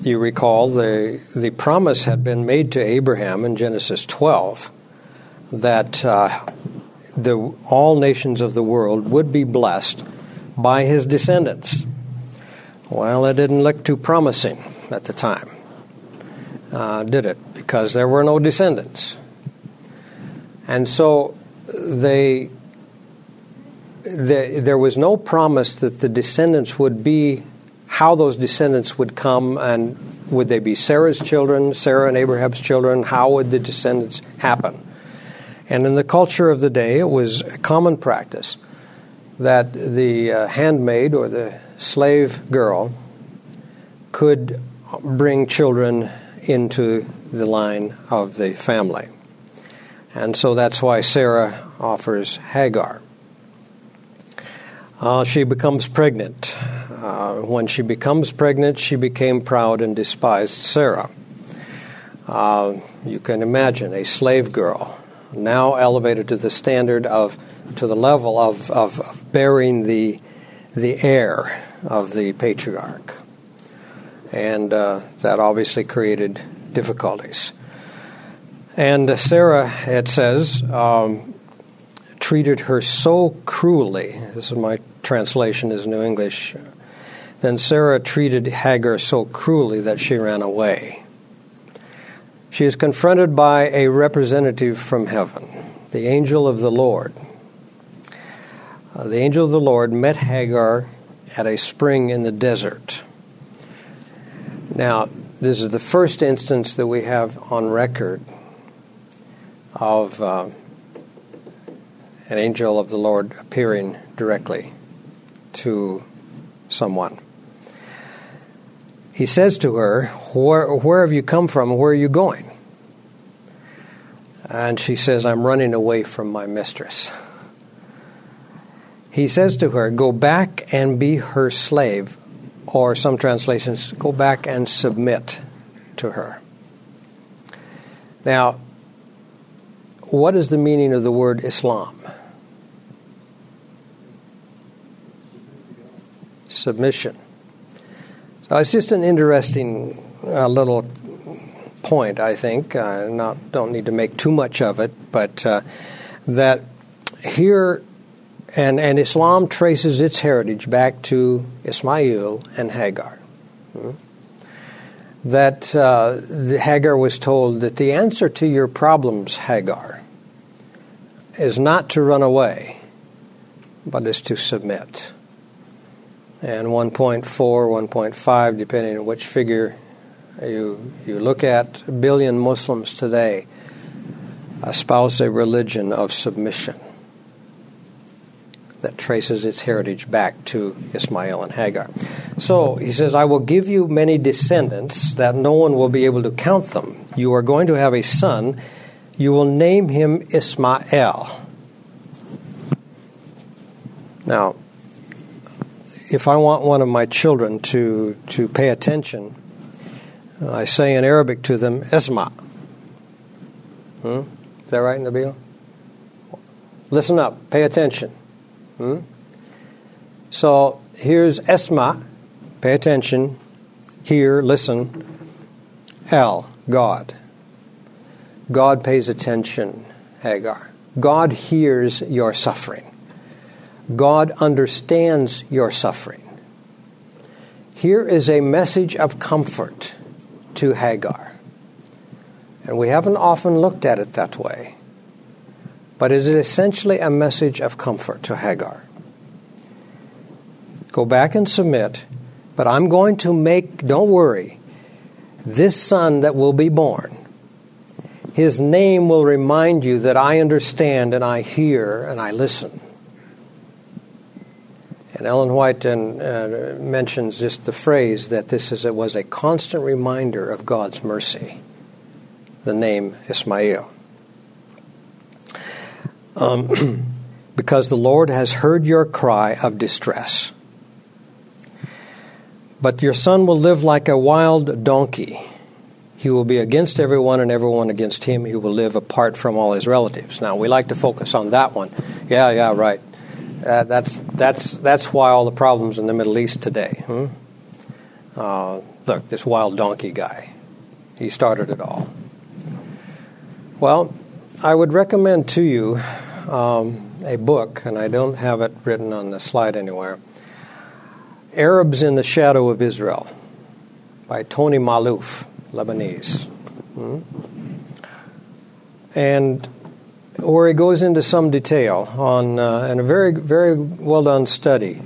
you recall the, the promise had been made to Abraham in Genesis 12 that uh, the, all nations of the world would be blessed by his descendants. Well, it didn't look too promising at the time, uh, did it? Because there were no descendants. And so they, they, there was no promise that the descendants would be how those descendants would come and would they be Sarah's children, Sarah and Abraham's children? How would the descendants happen? And in the culture of the day, it was a common practice that the uh, handmaid or the slave girl could bring children into the line of the family. And so that's why Sarah offers Hagar. Uh, she becomes pregnant. Uh, when she becomes pregnant, she became proud and despised Sarah. Uh, you can imagine a slave girl now elevated to the standard of to the level of, of, of bearing the, the heir of the patriarch. And uh, that obviously created difficulties. And Sarah, it says, um, treated her so cruelly. This is my translation, is New English. Then Sarah treated Hagar so cruelly that she ran away. She is confronted by a representative from heaven, the angel of the Lord. Uh, the angel of the Lord met Hagar at a spring in the desert. Now, this is the first instance that we have on record of uh, an angel of the Lord appearing directly to someone. He says to her, where, where have you come from? Where are you going? And she says, I'm running away from my mistress. He says to her, Go back and be her slave, or some translations, go back and submit to her. Now, what is the meaning of the word Islam? Submission. So it's just an interesting uh, little point, I think. Uh, not don't need to make too much of it, but uh, that here, and and Islam traces its heritage back to Ismail and Hagar. Hmm? That uh, Hagar was told that the answer to your problems, Hagar, is not to run away, but is to submit and 1.4, 1.5, depending on which figure you, you look at. A billion Muslims today espouse a religion of submission that traces its heritage back to Ismail and Hagar. So he says, I will give you many descendants that no one will be able to count them. You are going to have a son. You will name him Ismael. Now, if I want one of my children to, to pay attention, I say in Arabic to them, Esma. Hmm? Is that right, Nabil? Listen up, pay attention. Hmm? So here's Esma, pay attention, hear, listen. El, God. God pays attention, Hagar. God hears your suffering. God understands your suffering. Here is a message of comfort to Hagar. And we haven't often looked at it that way. But it is essentially a message of comfort to Hagar. Go back and submit, but I'm going to make, don't worry, this son that will be born, his name will remind you that I understand and I hear and I listen. Ellen White uh, mentions just the phrase that this is, it was a constant reminder of God's mercy, the name Ismail. Um, [CLEARS THROAT] because the Lord has heard your cry of distress. But your son will live like a wild donkey. He will be against everyone and everyone against him. He will live apart from all his relatives. Now, we like to focus on that one. Yeah, yeah, right. Uh, that's that's that's why all the problems in the Middle East today. Hmm? Uh, look, this wild donkey guy, he started it all. Well, I would recommend to you um, a book, and I don't have it written on the slide anywhere. Arabs in the Shadow of Israel by Tony Maalouf, Lebanese. Hmm? And where he goes into some detail on uh, and a very very well done study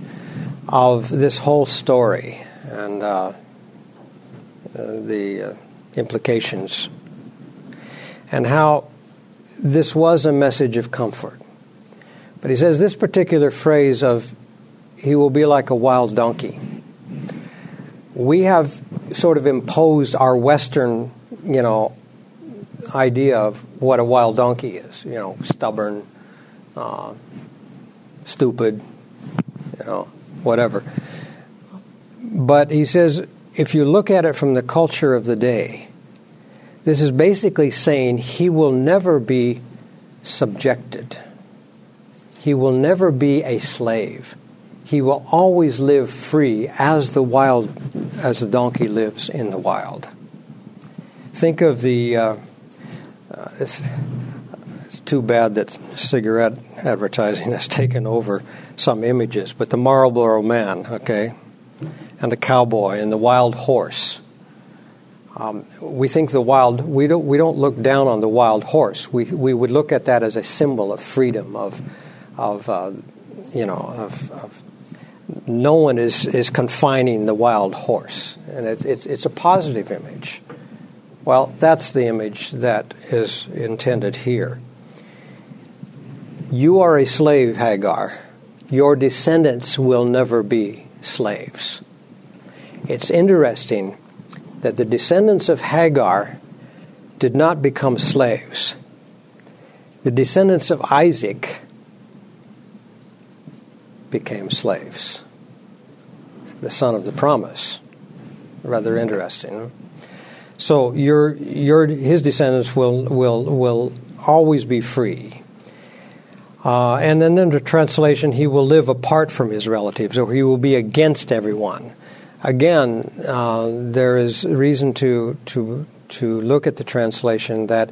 of this whole story and uh, uh, the uh, implications and how this was a message of comfort. But he says this particular phrase of he will be like a wild donkey. We have sort of imposed our Western, you know, idea of what a wild donkey is. You know, stubborn, uh, stupid, you know, whatever. But he says if you look at it from the culture of the day, this is basically saying he will never be subjected. he will never be a slave. He will always live free as the wild, as the donkey lives in the wild. Think of the. Uh, it's, it's too bad that cigarette advertising [LAUGHS] has taken over some images, but the Marlboro Man, okay, and the cowboy and the wild horse. Um, we think the wild, we don't, we don't look down on the wild horse. We, we would look at that as a symbol of freedom, of, of uh, you know, of, of, no one is, is confining the wild horse. And it, it, it's a positive image. Well, that's the image that is intended here. You are a slave, Hagar. Your descendants will never be slaves. It's interesting that the descendants of Hagar did not become slaves. The descendants of Isaac became slaves. The son of the promise. Rather interesting. So your your his descendants will will will always be free. Uh, and then in the translation, he will live apart from his relatives, or he will be against everyone. Again, uh, there is reason to to to look at the translation that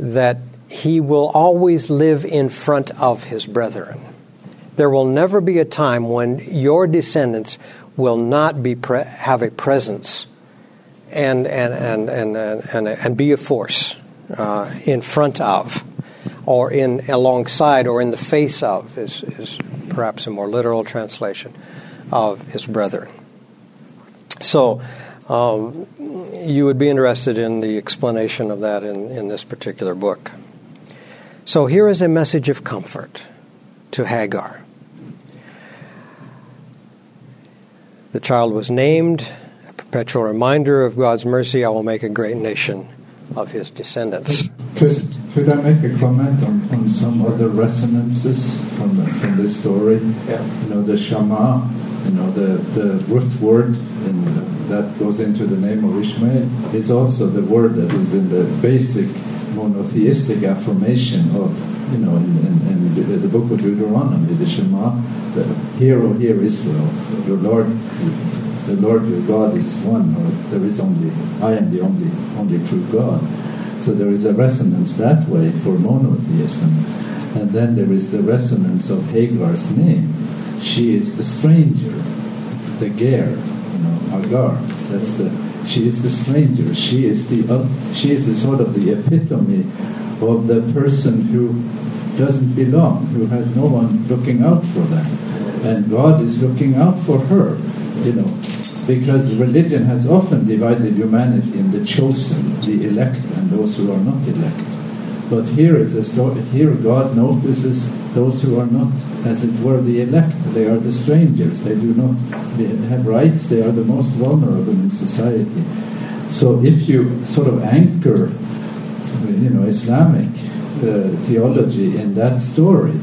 that he will always live in front of his brethren. There will never be a time when your descendants will not be pre- have a presence and and and and and, be a force uh, in front of, or in alongside, or in the face of is is perhaps a more literal translation of his brethren. So. Um, you would be interested in the explanation of that in, in this particular book. So, here is a message of comfort to Hagar. The child was named, perpetual reminder of God's mercy. I will make a great nation of his descendants. Could, could I make a comment on, on some other resonances from, the, from this story? Yeah. You know, the Shama, you know, the, the root word in the, that goes into the name of Ishmael is also the word that is in the basic monotheistic affirmation of you know, in, in, in the, book of Deuteronomy, the Shema, the hero here Israel, your Lord, the Lord your God is one, or there is only, I am the only, only true God. So there is a resonance that way for monotheism. And then there is the resonance of Hagar's name. She is the stranger, the ger, you know, Agar. That's the she is the stranger. She is the uh, she is the sort of the epitome of the person who doesn't belong, who has no one looking out for them. And God is looking out for her, you know, because religion has often divided humanity in the chosen, the elect, and those who are not elect. But here is a story, here God notices those who are not, as it were, the elect. They are the strangers. They do not have rights. They are the most vulnerable in society. So if you sort of anchor you know, Islamic uh, theology in that story,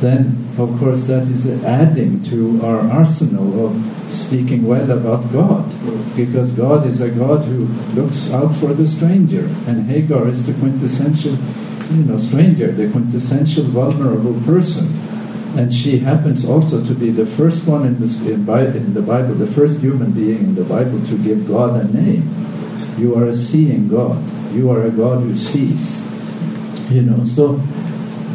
then of course that is adding to our arsenal of speaking well about God, because God is a God who looks out for the stranger, and Hagar is the quintessential, you know, stranger, the quintessential vulnerable person, and she happens also to be the first one in, this, in, in the Bible, the first human being in the Bible to give God a name. You are a seeing God. You are a God who sees. You know, so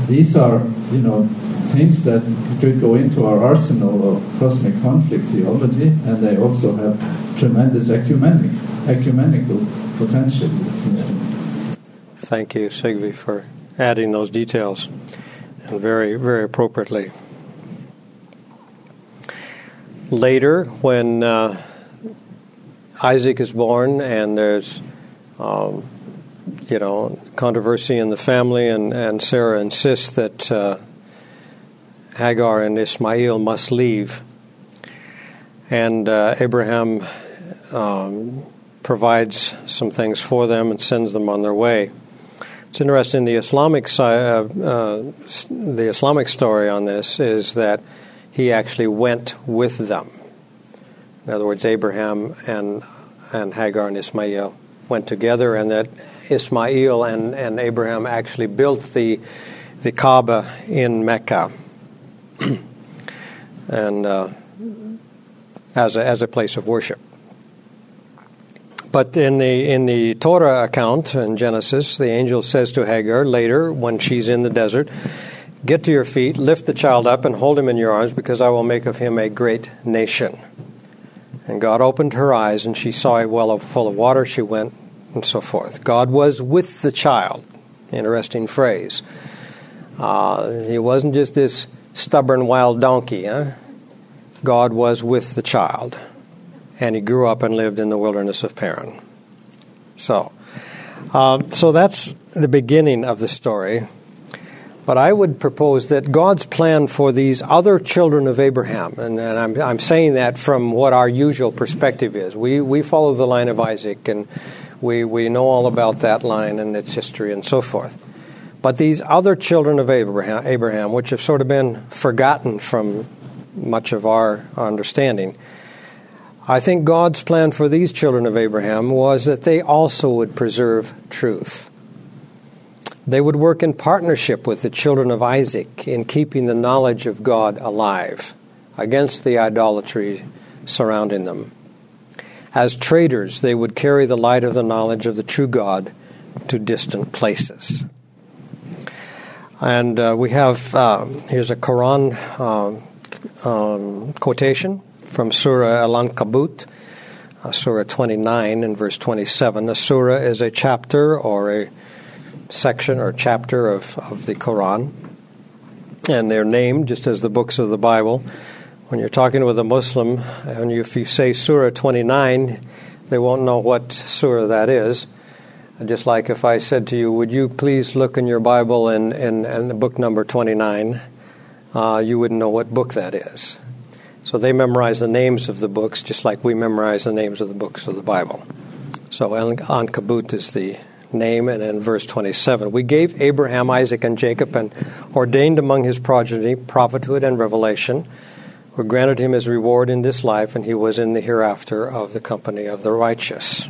these are, you know, things that could go into our arsenal of cosmic conflict theology, and they also have tremendous ecumenic, ecumenical potential. Thank you, Sigve, for adding those details, and very, very appropriately. Later, when uh, Isaac is born, and there's um, you know, controversy in the family, and, and Sarah insists that uh, Hagar and Ismail must leave. And uh, Abraham um, provides some things for them and sends them on their way. It's interesting. The Islamic uh, uh, the Islamic story on this is that he actually went with them. In other words, Abraham and and Hagar and Ismail went together, and that Ismail and, and Abraham actually built the, the Kaaba in Mecca. [CLEARS THROAT] and uh, as, a, as a place of worship. But in the in the Torah account in Genesis, the angel says to Hagar later when she's in the desert, "Get to your feet, lift the child up, and hold him in your arms, because I will make of him a great nation." And God opened her eyes, and she saw a well full of water. She went, and so forth. God was with the child. Interesting phrase. Uh, he wasn't just this stubborn wild donkey. Huh? God was with the child and he grew up and lived in the wilderness of Paran. So, uh, so that's the beginning of the story. But I would propose that God's plan for these other children of Abraham, and, and I'm, I'm saying that from what our usual perspective is. We, we follow the line of Isaac, and we, we know all about that line and its history and so forth. But these other children of Abraham, Abraham which have sort of been forgotten from much of our understanding, I think God's plan for these children of Abraham was that they also would preserve truth. They would work in partnership with the children of Isaac in keeping the knowledge of God alive against the idolatry surrounding them. As traders, they would carry the light of the knowledge of the true God to distant places. And uh, we have, uh, here's a Quran uh, um, quotation from Surah Al Ankabut, uh, Surah 29 and verse 27. A surah is a chapter or a section or chapter of, of the Quran, and they're named just as the books of the Bible. When you're talking with a Muslim, and if you say Surah 29, they won't know what surah that is. Just like if I said to you, Would you please look in your Bible and in, in, in, book number 29, uh, you wouldn't know what book that is. So they memorize the names of the books just like we memorize the names of the books of the Bible. So Ankabut is the name, and in verse 27, we gave Abraham, Isaac, and Jacob and ordained among his progeny prophethood and revelation. We granted him his reward in this life, and he was in the hereafter of the company of the righteous.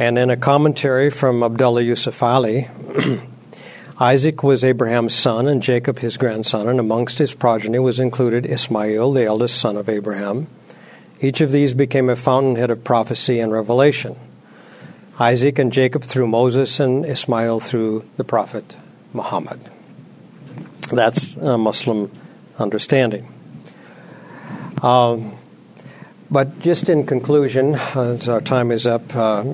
And in a commentary from Abdullah Yusuf Ali, [CLEARS THROAT] Isaac was Abraham's son, and Jacob his grandson, and amongst his progeny was included Ismail, the eldest son of Abraham. Each of these became a fountainhead of prophecy and revelation. Isaac and Jacob through Moses, and Ismail through the prophet Muhammad. That's a Muslim understanding. Um, but just in conclusion, as our time is up, uh,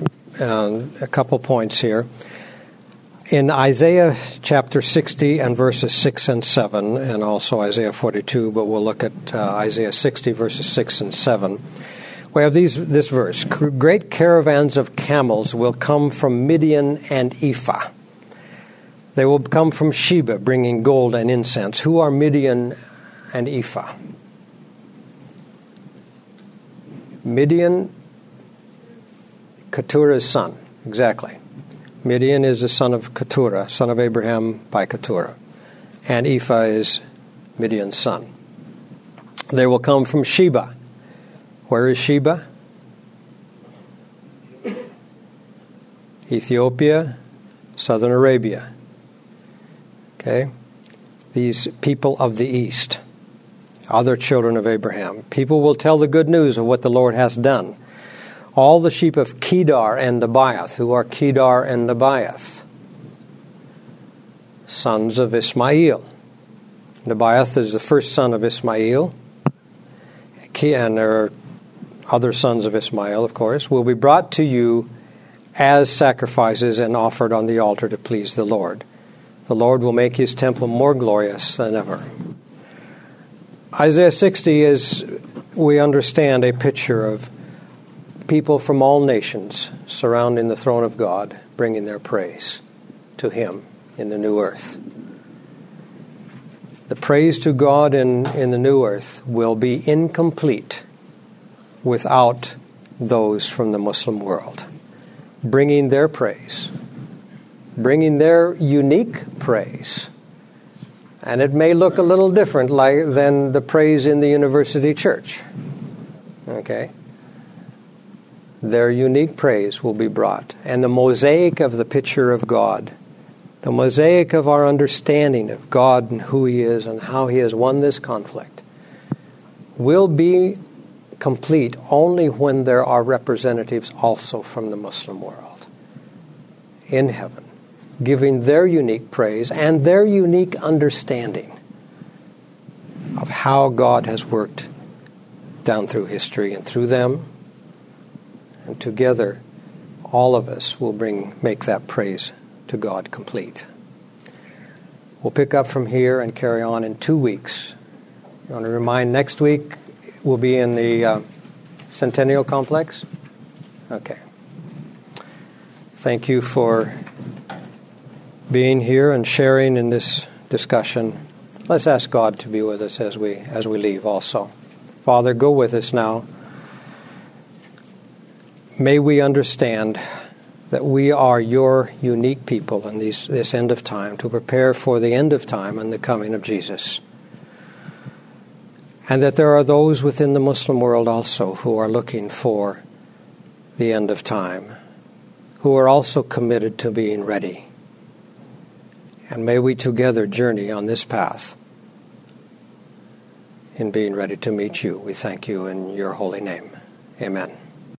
a couple points here in Isaiah chapter 60 and verses 6 and 7, and also Isaiah 42, but we'll look at uh, Isaiah 60, verses 6 and 7. We have these, this verse Great caravans of camels will come from Midian and Ephah. They will come from Sheba, bringing gold and incense. Who are Midian and Ephah? Midian, Keturah's son, exactly. Midian is the son of Keturah, son of Abraham by Keturah. And Ephah is Midian's son. They will come from Sheba. Where is Sheba? Ethiopia, southern Arabia. Okay? These people of the east, other children of Abraham. People will tell the good news of what the Lord has done all the sheep of Kedar and Nebaioth. Who are Kedar and Nebaioth? Sons of Ismail. Nebaioth is the first son of Ismail. And there are other sons of Ismail, of course, will be brought to you as sacrifices and offered on the altar to please the Lord. The Lord will make his temple more glorious than ever. Isaiah 60 is, we understand, a picture of people from all nations surrounding the throne of God, bringing their praise to Him in the new earth. The praise to God in, in the new earth will be incomplete without those from the Muslim world bringing their praise, bringing their unique praise. And it may look a little different like, than the praise in the university church. Okay? Their unique praise will be brought. And the mosaic of the picture of God the mosaic of our understanding of God and who He is and how He has won this conflict will be complete only when there are representatives also from the Muslim world in heaven, giving their unique praise and their unique understanding of how God has worked down through history and through them. And together, all of us will bring make that praise to God complete. We'll pick up from here and carry on in two weeks. I want to remind next week we'll be in the uh, Centennial Complex. Okay. Thank you for being here and sharing in this discussion. Let's ask God to be with us as we as we leave also. Father, go with us now. May we understand that we are your unique people in these, this end of time to prepare for the end of time and the coming of Jesus. And that there are those within the Muslim world also who are looking for the end of time, who are also committed to being ready. And may we together journey on this path in being ready to meet you. We thank you in your holy name. Amen.